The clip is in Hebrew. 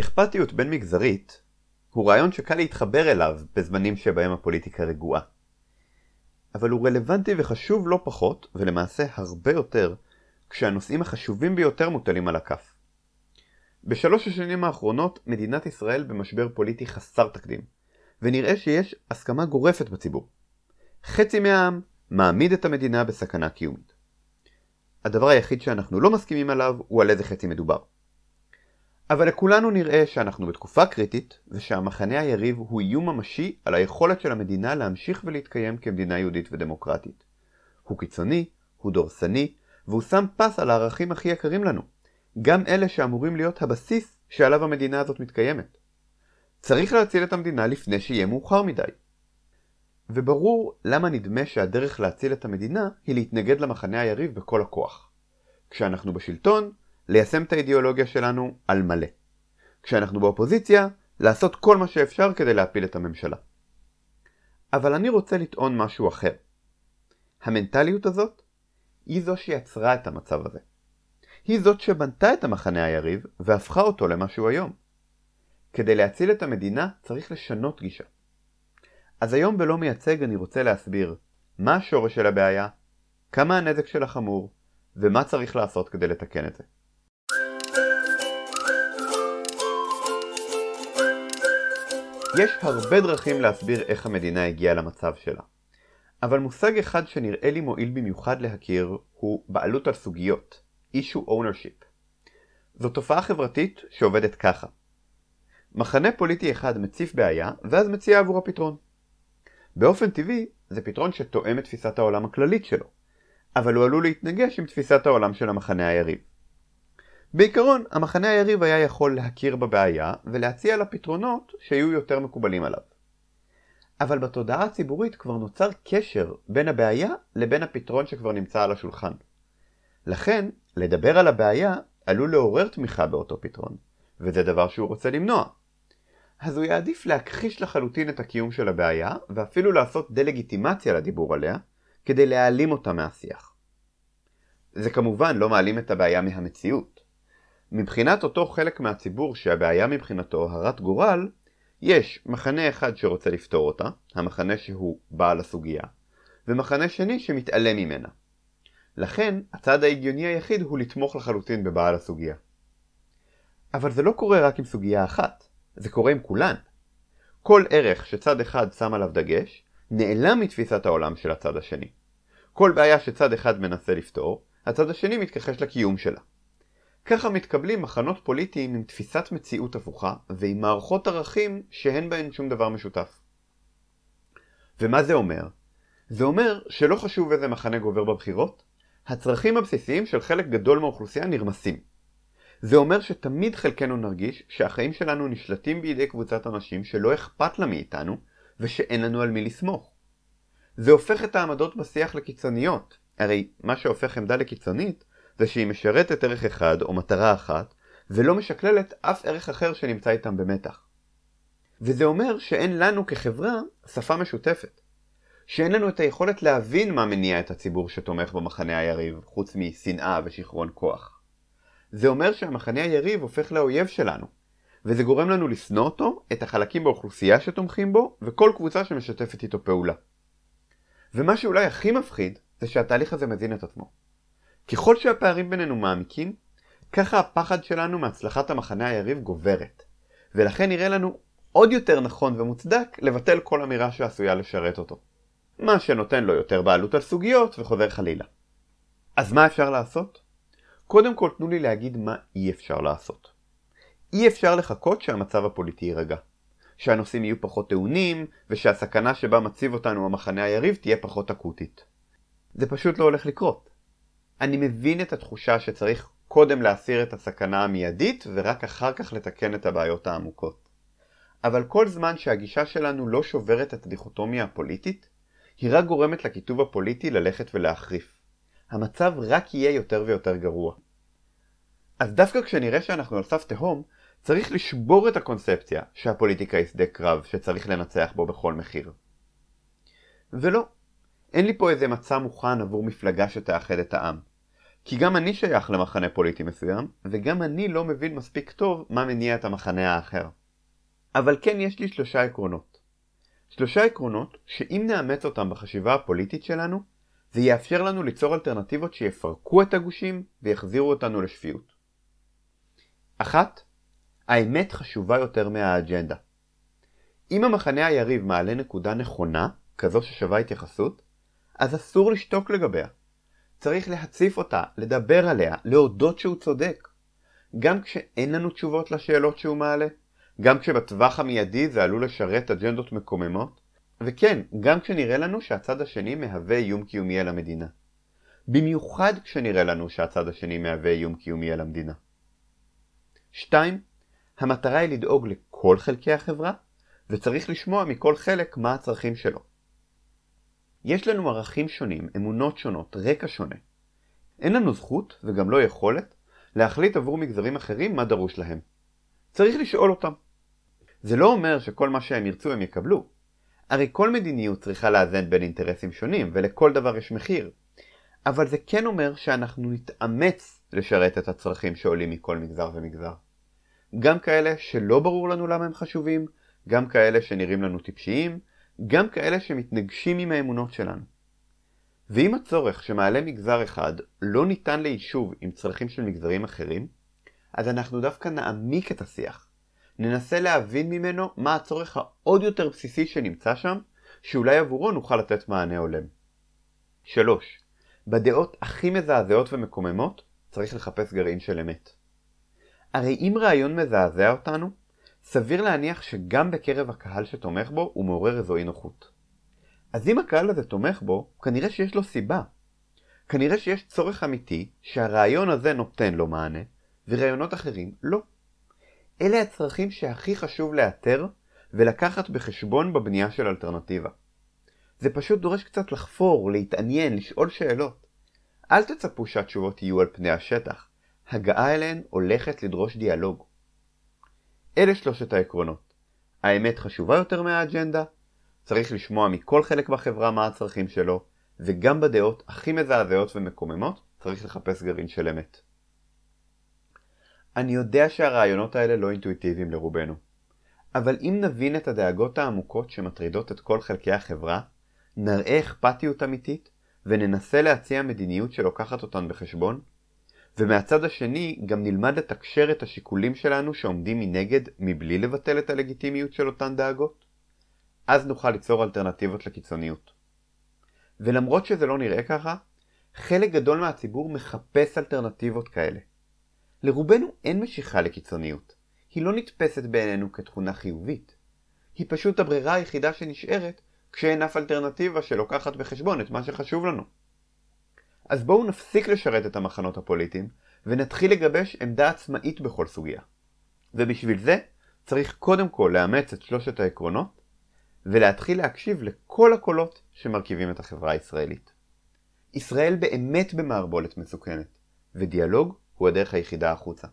אכפתיות בין מגזרית הוא רעיון שקל להתחבר אליו בזמנים שבהם הפוליטיקה רגועה. אבל הוא רלוונטי וחשוב לא פחות, ולמעשה הרבה יותר, כשהנושאים החשובים ביותר מוטלים על הכף. בשלוש השנים האחרונות מדינת ישראל במשבר פוליטי חסר תקדים, ונראה שיש הסכמה גורפת בציבור. חצי מהעם מעמיד את המדינה בסכנה קיומית. הדבר היחיד שאנחנו לא מסכימים עליו הוא על איזה חצי מדובר. אבל לכולנו נראה שאנחנו בתקופה קריטית, ושהמחנה היריב הוא איום ממשי על היכולת של המדינה להמשיך ולהתקיים כמדינה יהודית ודמוקרטית. הוא קיצוני, הוא דורסני, והוא שם פס על הערכים הכי יקרים לנו, גם אלה שאמורים להיות הבסיס שעליו המדינה הזאת מתקיימת. צריך להציל את המדינה לפני שיהיה מאוחר מדי. וברור למה נדמה שהדרך להציל את המדינה היא להתנגד למחנה היריב בכל הכוח. כשאנחנו בשלטון, ליישם את האידיאולוגיה שלנו על מלא. כשאנחנו באופוזיציה, לעשות כל מה שאפשר כדי להפיל את הממשלה. אבל אני רוצה לטעון משהו אחר. המנטליות הזאת היא זו שיצרה את המצב הזה. היא זאת שבנתה את המחנה היריב והפכה אותו למה שהוא היום. כדי להציל את המדינה צריך לשנות גישה. אז היום בלא מייצג אני רוצה להסביר מה השורש של הבעיה, כמה הנזק שלה חמור, ומה צריך לעשות כדי לתקן את זה. יש הרבה דרכים להסביר איך המדינה הגיעה למצב שלה. אבל מושג אחד שנראה לי מועיל במיוחד להכיר הוא בעלות על סוגיות, issue ownership. זו תופעה חברתית שעובדת ככה. מחנה פוליטי אחד מציף בעיה, ואז מציע עבור הפתרון. באופן טבעי, זה פתרון שתואם את תפיסת העולם הכללית שלו, אבל הוא עלול להתנגש עם תפיסת העולם של המחנה היריב. בעיקרון, המחנה היריב היה יכול להכיר בבעיה ולהציע לה פתרונות שיהיו יותר מקובלים עליו. אבל בתודעה הציבורית כבר נוצר קשר בין הבעיה לבין הפתרון שכבר נמצא על השולחן. לכן, לדבר על הבעיה עלול לעורר תמיכה באותו פתרון, וזה דבר שהוא רוצה למנוע. אז הוא יעדיף להכחיש לחלוטין את הקיום של הבעיה, ואפילו לעשות דה-לגיטימציה לדיבור עליה, כדי להעלים אותה מהשיח. זה כמובן לא מעלים את הבעיה מהמציאות. מבחינת אותו חלק מהציבור שהבעיה מבחינתו הרת גורל, יש מחנה אחד שרוצה לפתור אותה, המחנה שהוא בעל הסוגיה, ומחנה שני שמתעלם ממנה. לכן, הצעד ההגיוני היחיד הוא לתמוך לחלוטין בבעל הסוגיה. אבל זה לא קורה רק עם סוגיה אחת, זה קורה עם כולן. כל ערך שצד אחד שם עליו דגש, נעלם מתפיסת העולם של הצד השני. כל בעיה שצד אחד מנסה לפתור, הצד השני מתכחש לקיום שלה. ככה מתקבלים מחנות פוליטיים עם תפיסת מציאות הפוכה ועם מערכות ערכים שאין בהן שום דבר משותף. ומה זה אומר? זה אומר שלא חשוב איזה מחנה גובר בבחירות, הצרכים הבסיסיים של חלק גדול מהאוכלוסייה נרמסים. זה אומר שתמיד חלקנו נרגיש שהחיים שלנו נשלטים בידי קבוצת אנשים שלא אכפת לה מאיתנו ושאין לנו על מי לסמוך. זה הופך את העמדות בשיח לקיצוניות, הרי מה שהופך עמדה לקיצונית זה שהיא משרתת ערך אחד או מטרה אחת ולא משקללת אף ערך אחר שנמצא איתם במתח. וזה אומר שאין לנו כחברה שפה משותפת. שאין לנו את היכולת להבין מה מניע את הציבור שתומך במחנה היריב, חוץ משנאה ושיכרון כוח. זה אומר שהמחנה היריב הופך לאויב שלנו, וזה גורם לנו לשנוא אותו, את החלקים באוכלוסייה שתומכים בו, וכל קבוצה שמשתפת איתו פעולה. ומה שאולי הכי מפחיד, זה שהתהליך הזה מזין את עצמו. ככל שהפערים בינינו מעמיקים, ככה הפחד שלנו מהצלחת המחנה היריב גוברת, ולכן נראה לנו עוד יותר נכון ומוצדק לבטל כל אמירה שעשויה לשרת אותו. מה שנותן לו יותר בעלות על סוגיות וחוזר חלילה. אז מה אפשר לעשות? קודם כל תנו לי להגיד מה אי אפשר לעשות. אי אפשר לחכות שהמצב הפוליטי יירגע. שהנושאים יהיו פחות טעונים, ושהסכנה שבה מציב אותנו המחנה היריב תהיה פחות אקוטית. זה פשוט לא הולך לקרות. אני מבין את התחושה שצריך קודם להסיר את הסכנה המיידית, ורק אחר כך לתקן את הבעיות העמוקות. אבל כל זמן שהגישה שלנו לא שוברת את הדיכוטומיה הפוליטית, היא רק גורמת לכיתוב הפוליטי ללכת ולהחריף. המצב רק יהיה יותר ויותר גרוע. אז דווקא כשנראה שאנחנו על סף תהום, צריך לשבור את הקונספציה שהפוליטיקה היא שדה קרב שצריך לנצח בו בכל מחיר. ולא, אין לי פה איזה מצע מוכן עבור מפלגה שתאחד את העם. כי גם אני שייך למחנה פוליטי מסוים, וגם אני לא מבין מספיק טוב מה מניע את המחנה האחר. אבל כן יש לי שלושה עקרונות. שלושה עקרונות שאם נאמץ אותם בחשיבה הפוליטית שלנו, זה יאפשר לנו ליצור אלטרנטיבות שיפרקו את הגושים ויחזירו אותנו לשפיות. אחת, האמת חשובה יותר מהאג'נדה. אם המחנה היריב מעלה נקודה נכונה, כזו ששווה התייחסות, אז אסור לשתוק לגביה. צריך להציף אותה, לדבר עליה, להודות שהוא צודק. גם כשאין לנו תשובות לשאלות שהוא מעלה, גם כשבטווח המיידי זה עלול לשרת אג'נדות מקוממות, וכן, גם כשנראה לנו שהצד השני מהווה איום קיומי על המדינה. במיוחד כשנראה לנו שהצד השני מהווה איום קיומי על המדינה. 2. המטרה היא לדאוג לכל חלקי החברה, וצריך לשמוע מכל חלק מה הצרכים שלו. יש לנו ערכים שונים, אמונות שונות, רקע שונה. אין לנו זכות, וגם לא יכולת, להחליט עבור מגזרים אחרים מה דרוש להם. צריך לשאול אותם. זה לא אומר שכל מה שהם ירצו הם יקבלו. הרי כל מדיניות צריכה לאזן בין אינטרסים שונים, ולכל דבר יש מחיר. אבל זה כן אומר שאנחנו נתאמץ לשרת את הצרכים שעולים מכל מגזר ומגזר. גם כאלה שלא ברור לנו למה הם חשובים, גם כאלה שנראים לנו טיפשיים, גם כאלה שמתנגשים עם האמונות שלנו. ואם הצורך שמעלה מגזר אחד לא ניתן ליישוב עם צרכים של מגזרים אחרים, אז אנחנו דווקא נעמיק את השיח. ננסה להבין ממנו מה הצורך העוד יותר בסיסי שנמצא שם, שאולי עבורו נוכל לתת מענה הולם. 3. בדעות הכי מזעזעות ומקוממות צריך לחפש גרעין של אמת. הרי אם רעיון מזעזע אותנו, סביר להניח שגם בקרב הקהל שתומך בו הוא מעורר איזו אי נוחות. אז אם הקהל הזה תומך בו, כנראה שיש לו סיבה. כנראה שיש צורך אמיתי שהרעיון הזה נותן לו מענה, ורעיונות אחרים לא. אלה הצרכים שהכי חשוב לאתר ולקחת בחשבון בבנייה של אלטרנטיבה. זה פשוט דורש קצת לחפור, להתעניין, לשאול שאלות. אל תצפו שהתשובות יהיו על פני השטח. הגעה אליהן הולכת לדרוש דיאלוג. אלה שלושת העקרונות. האמת חשובה יותר מהאג'נדה, צריך לשמוע מכל חלק בחברה מה הצרכים שלו, וגם בדעות הכי מזעזעות ומקוממות צריך לחפש גרעין של אמת. אני יודע שהרעיונות האלה לא אינטואיטיביים לרובנו, אבל אם נבין את הדאגות העמוקות שמטרידות את כל חלקי החברה, נראה אכפתיות אמיתית וננסה להציע מדיניות שלוקחת אותן בחשבון, ומהצד השני גם נלמד לתקשר את השיקולים שלנו שעומדים מנגד מבלי לבטל את הלגיטימיות של אותן דאגות, אז נוכל ליצור אלטרנטיבות לקיצוניות. ולמרות שזה לא נראה ככה, חלק גדול מהציבור מחפש אלטרנטיבות כאלה. לרובנו אין משיכה לקיצוניות. היא לא נתפסת בעינינו כתכונה חיובית. היא פשוט הברירה היחידה שנשארת כשאין אף אלטרנטיבה שלוקחת בחשבון את מה שחשוב לנו. אז בואו נפסיק לשרת את המחנות הפוליטיים ונתחיל לגבש עמדה עצמאית בכל סוגיה. ובשביל זה צריך קודם כל לאמץ את שלושת העקרונות ולהתחיל להקשיב לכל הקולות שמרכיבים את החברה הישראלית. ישראל באמת במערבולת מסוכנת, ודיאלוג הוא הדרך היחידה החוצה.